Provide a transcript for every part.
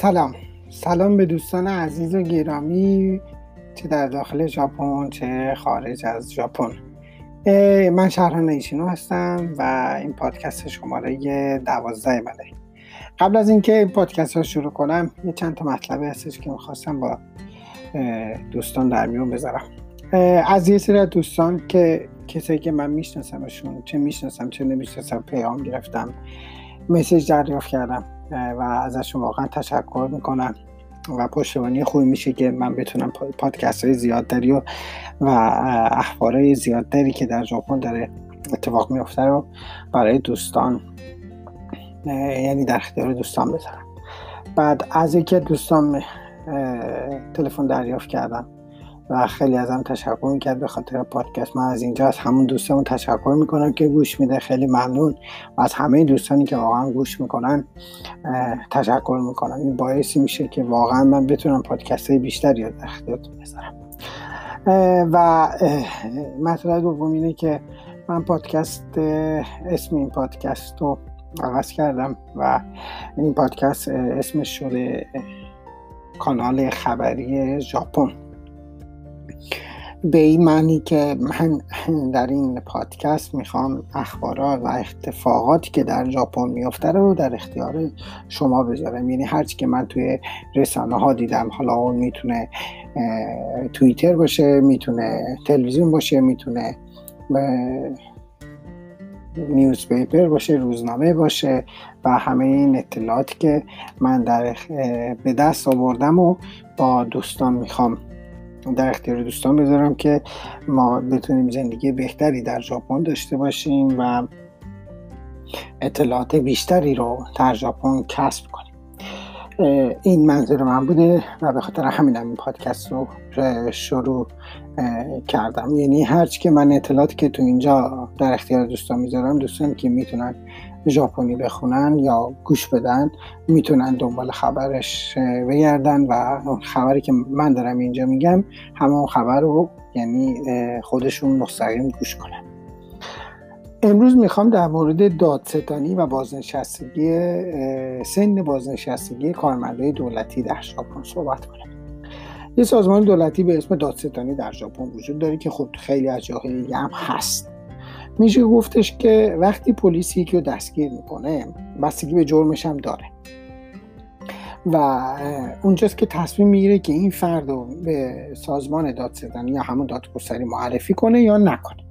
سلام. سلام به دوستان عزیز و گرامی چه در داخل ژاپن چه خارج از ژاپن. من شهران ایشینو هستم و این پادکست شماره دوازده منه. قبل از اینکه این پادکست رو شروع کنم یه چند تا مطلبی هستش که می‌خواستم با دوستان در میون بذارم. از یه سری دوستان که کسایی که من میشناسمشون چه می‌شناسم چه نمی‌شناسم پیام گرفتم مسیج دریافت کردم. و ازشون واقعا تشکر می‌کنم و پشتوانی خوبی میشه که من بتونم پادکست های زیادتری و, و اخبار زیادتری که در ژاپن داره اتفاق میفته رو برای دوستان یعنی در اختیار دوستان بذارم. بعد از اینکه دوستان تلفن دریافت کردم و خیلی ازم تشکر می‌کرد به خاطر پادکست. من از اینجا از همون دوستمون تشکر می‌کنم که گوش میده. خیلی ممنون. و از همه دوستانی که واقعا گوش می‌کنن تشکر می‌کنم. این باعثی میشه که واقعا من بتونم پادکست های بیشتری در اختیارتون بذارم و مطلب دوم اینه که من پادکست اسم این پادکست رو عوض کردم و این پادکست اسمش شده کانال خبری ژاپن. به این معنی که من در این پادکست می‌خوام اخبارات و اتفاقاتی که در ژاپن میفته رو در اختیار شما بذارم. یعنی هرچی که من توی رسانه ها دیدم حالا اون می‌تونه توییتر باشه می‌تونه تلویزیون باشه می‌تونه نیوز پیپر باشه روزنامه باشه و همه این اطلاعاتی که من در به دست آوردم و با دوستان می‌خوام در اختیار دوستان بذارم که ما بتونیم زندگی بهتری در ژاپن داشته باشیم و اطلاعات بیشتری رو در ژاپن کسب کنیم. این منظور من بوده و به خاطر همین این پادکست رو شروع کردم. یعنی هرچی که من اطلاعاتی که تو اینجا در اختیار دوستان می‌ذارم دوستان که می‌تونن ژاپنی بخونن یا گوش بدن می‌تونن دنبال خبرش بگردن و خبری که من دارم اینجا میگم همون خبر رو یعنی خودشون مستقیم گوش کنن. امروز می‌خوام در مورد دادستانی و بازنشستگی سن بازنشستگی کارمندای دولتی در ژاپن صحبت کنم. یه سازمان دولتی به اسم دادستانی در ژاپن وجود داره که خب خیلی از جاهای هم هست. میشه گفتش که وقتی پلیس یکی رو دستگیر می‌کنه بستگی به جرمش هم داره. و اونجاست که تصمیم می‌گیره که این فرد رو به سازمان دادستانی یا همون دادگستری معرفی کنه یا نکنه.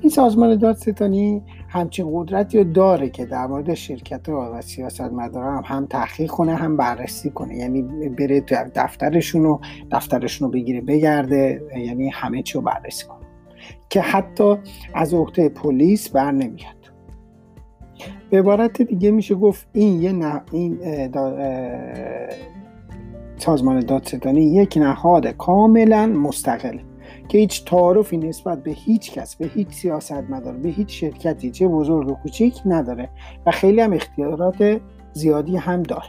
این سازمان دادستانی همچین قدرتی رو داره که در مورد شرکت و سیاست هم, هم تحقیق کنه هم بررسی کنه. یعنی بره دفترشون رو دفترشون رو بگیره بگرده یعنی همه چی رو بررسی کنه. که حتی از عهده پلیس بر نمیاد. به عبارت دیگه میشه گفت این یه نه این سازمان دادستانی یک نهاد کاملا مستقل که هیچ تعارفی نسبت به هیچ کس به هیچ سیاست مدار به هیچ شرکتی چه بزرگ و کوچیک نداره و خیلی هم اختیارات زیادی هم داره.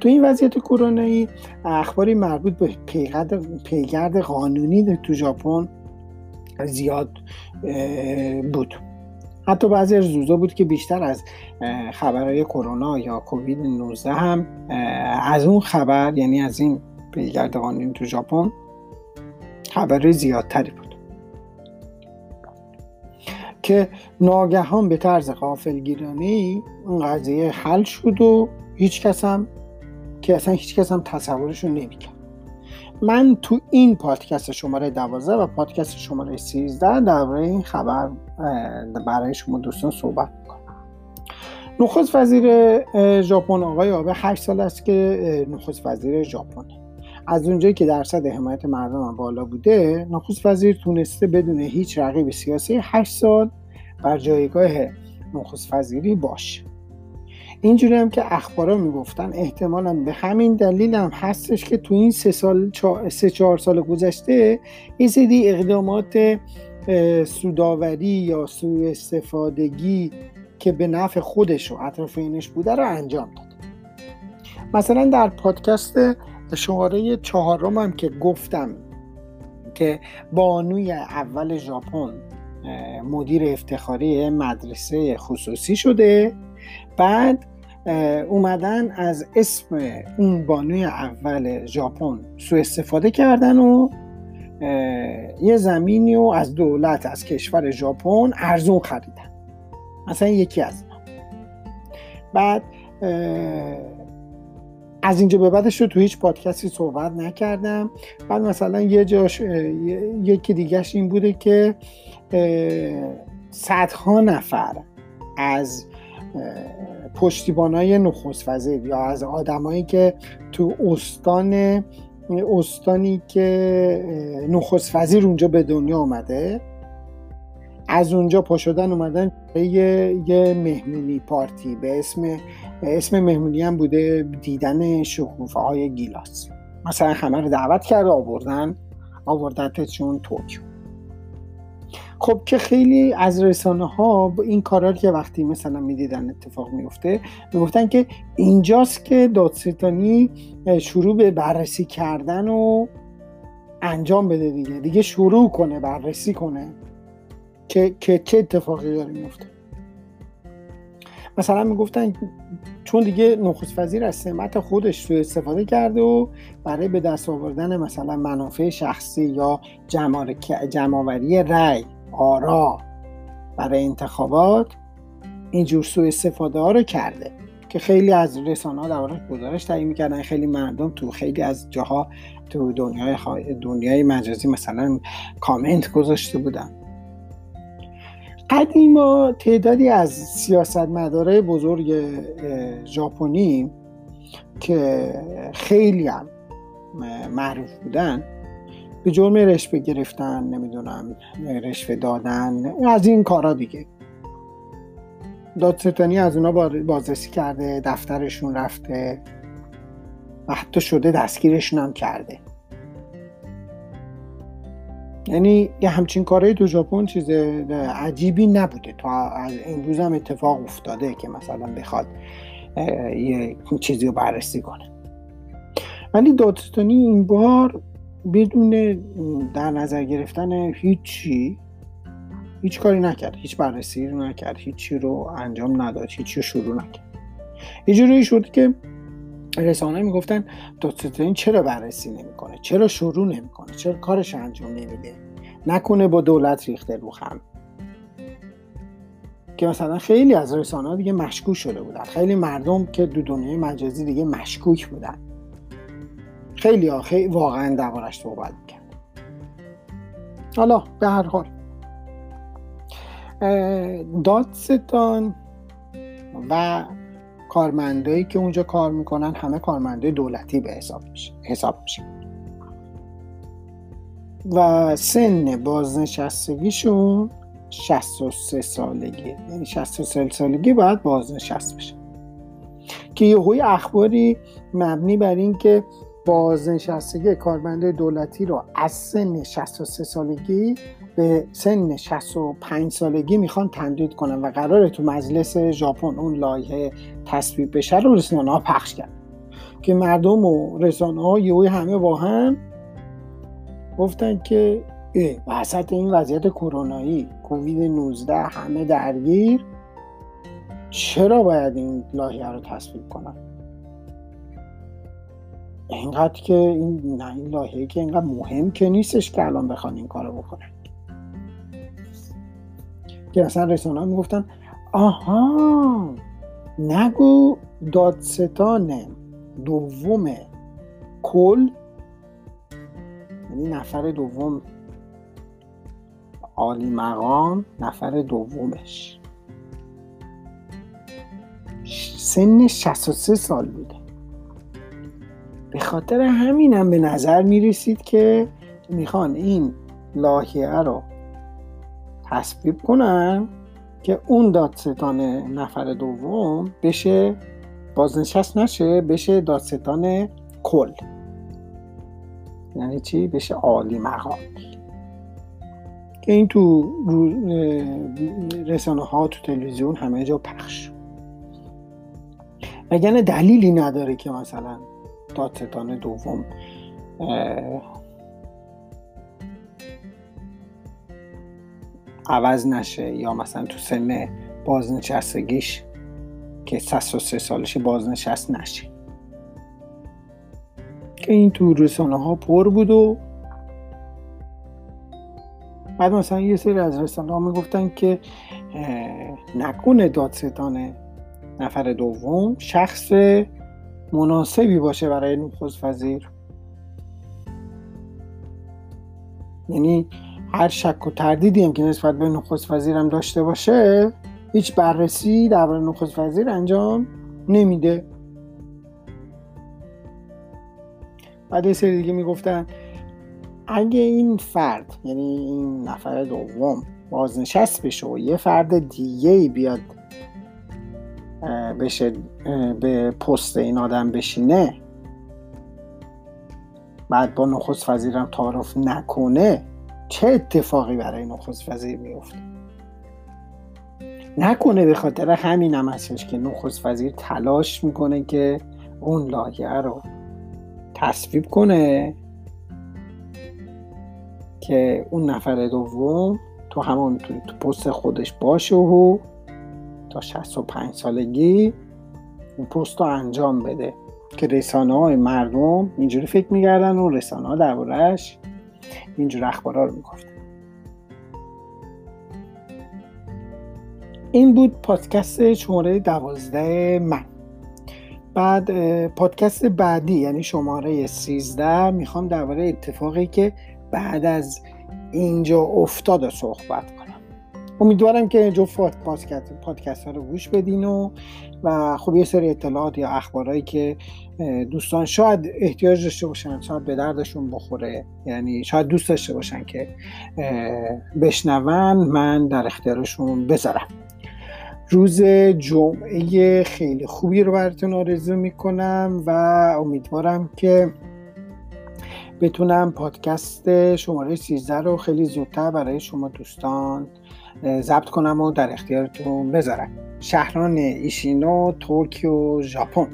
تو این وضعیت کرونایی اخباری مربوط به پیگرد قانونی تو ژاپن زیاد بود. حتی بعضی از روزا بود که بیشتر از خبرهای کرونا یا کووید 19 هم از اون خبر یعنی از این پیگرد قانونی تو ژاپن خبر زیادتری بود. که ناگهان به طرز غافلگیرانه اون قضیه حل شد و هیچ کس هم که اصلا هیچ کس هم تصورش رو نمی‌کرد. من تو این پادکست شماره 12 و پادکست شماره 13 درباره این خبر برای شما دوستان صحبت نخست وزیر ژاپن آقای آبه 8 سال است که نخست وزیر ژاپن. از اونجایی که درصد حمایت مردم بالا بوده نخست وزیر تونسته بدون هیچ رقیب سیاسی 8 سال بر جایگاه نخست وزیری باشه. اینجوری هم که اخبارا می‌گفتن احتمالا به همین دلیل هم هستش که تو این سه سال سه چهار سال گذشته یه سری اقدامات سوداوری یا سوء استفادگی که به نفع خودش و اطرافینش بوده رو انجام داد. مثلا در پادکست شماره چهارم هم که گفتم که بانوی اول ژاپن مدیر افتخاری مدرسه خصوصی شده بعد اومدن از اسم اون بانوی اول ژاپن سوء استفاده کردن و یه زمینی رو از دولت از کشور ژاپن ارزون خریدن. مثلا یکی از بعد از اینجا به بعدش رو تو هیچ پادکستی صحبت نکردم. بعد مثلا یه جاش یکی دیگهش این بوده که صدها نفر از پشتیبانای نخست وزیر یا از آدمایی که تو استان استانی که نخست وزیر اونجا به دنیا آمده از اونجا پا شدن اومدن یه, یه مهمونی پارتی به اسم اسم مهمونی هم بوده دیدن شکوفه های گیلاس. مثلا همه رو دعوت کرده آوردن آوردتشون توکیو خب که خیلی از رسانه ها با این کارا که وقتی مثلا می‌دیدن اتفاق میفته می‌گفتن که اینجاست که دادستانی شروع به بررسی کردن و انجام بده دیگه. دیگه شروع کنه بررسی کنه که که چه اتفاقی داره میفته مثلا می‌گفتن چون دیگه نخست وزیر از سمت خودش سوء استفاده کرده و برای به دست آوردن مثلا منافع شخصی یا جمعآوری رأی. آرا برای انتخابات اینجور سوء استفاده ها رو کرده که خیلی از رسانه ها دربارش گزارش تهیه می‌کردن. خیلی مردم تو خیلی از جاها تو دنیای دنیای مجازی مثلا کامنت گذاشته بودن. قدیما تعدادی از سیاستمدارای بزرگ ژاپنی که خیلی هم معروف بودن به جرم رشوه گرفتن نمی‌دونم رشوه دادن از این کارا دیگه. دادستانی از اونا بازرسی کرده دفترشون رفته و حتی شده دستگیرشون هم کرده. یعنی یه همچین کارهای تو ژاپن چیز عجیبی نبوده. تا امروز هم اتفاق افتاده که مثلا بخواد یه چیزی رو بررسی کنه. ولی دادستانی این بار بدون در نظر گرفتن هیچی هیچ کاری نکرد. هیچ بررسی رو نکرد. هیچی رو انجام نداد. هیچی رو شروع نکرد. یه جوری شد که رسانه می‌گفتن دادستانی چرا بررسی نمی‌کنه؟ چرا شروع نمی‌کنه؟ چرا کارش انجام نمیده؟ نکنه با دولت ریخته رو هم که مثلا خیلی از رسانه ها دیگه مشکوک شده بودن. خیلی مردم که دو دنیای مجازی دیگه مشکوک بودن. خیلی ها خیلی واقعا دوارش صحبت می‌کرد حالا به هر حال. دادستان و کارمندایی که اونجا کار می‌کنن همه کارمندای دولتی به حساب میشه حساب میشه. و سن بازنشستگیشون 63 سالگی. یعنی 63 سالگی باید بازنشست بشه. که یه اخباری مبنی بر این که بازنشستگی کارمنده دولتی رو از سن 63 سالگی به سن 65 سالگی می‌خوان تمدید کنن و قراره تو مجلس ژاپن اون لایحه تصویب بشه رو رسانه ها پخش کرد. که مردم و رسانه ها یهوی همه با هم گفتن که وسط این وضعیت کرونایی کووید 19 همه درگیر چرا باید این لایحه رو تصویب کنن؟ اینقدر که این نه این لایحه که اینقدر مهم که نیستش که الان بخوان این کارو بکنن. که اصلا رسانه ها می‌گفتن آها نگو دادستان دوم کل یعنی نفر دوم عالی مقام نفر دومش. سن 63 سال بوده. به خاطر همینم به نظر می‌رسید که می‌خوان این لاهیه رو تصویب کنن که اون دادستان نفر دوم بشه بازنشست نشه بشه دادستان کل. یعنی چی؟ بشه عالی مقام. که این تو رسانه ها تو تلویزیون همه جا پخش وگرنه دلیلی نداره که مثلا دادستان دوم. عوض نشه یا مثلا تو سن بازنشستگیش که 63 سالش بازنشست نشه. که این تو رسانه ها پر بود و بعد مثلا یه سری از رسانه ها می‌گفتن که نکنه دادستان نفر دوم شخص مناسبی باشه برای نخست وزیر. یعنی هر شک و تردیدی هم که نسبت به نخست وزیرم داشته باشه هیچ بررسی درباره نخست وزیر انجام نمیده. بعد یه سری دیگه می‌گفتن اگه این فرد یعنی این نفر دوم بازنشست بشه و یه فرد دیگه بیاد بشه به پست این آدم بشینه. بعد با نخست وزیرم تعارف نکنه چه اتفاقی برای نخست وزیر میفته نکنه به خاطر همین هم هستش که نخست وزیر تلاش می‌کنه که اون لایه رو تصویب کنه که اون نفر دوم تو همون تو, پست خودش باشه و تا 65 سالگی اون پست رو انجام بده. که رسانه های مردم اینجوری فکر میگردن و رسانه ها دربارهش اینجور اخبارا رو می‌گفتن. این بود پادکست شماره دوازده من. بعد پادکست بعدی یعنی شماره 13 می‌خوام درباره اتفاقی که بعد از اینجا افتاد صحبت کنم. امیدوارم که جفت پادکست, پادکست ها رو گوش بدین و و خب یه سری اطلاعات یا اخبارهایی که دوستان شاید احتیاج داشته باشن شاید به دردشون بخوره. یعنی شاید دوست داشته باشن که بشنون من در اختیارشون بذارم. روز جمعه خیلی خوبی رو براتون آرزو می‌کنم و امیدوارم که بتونم پادکست شماره 13 رو خیلی زودتر برای شما دوستان ضبط کنم و در اختیارتون بذارم. شهران ایشینو توکیو ژاپن.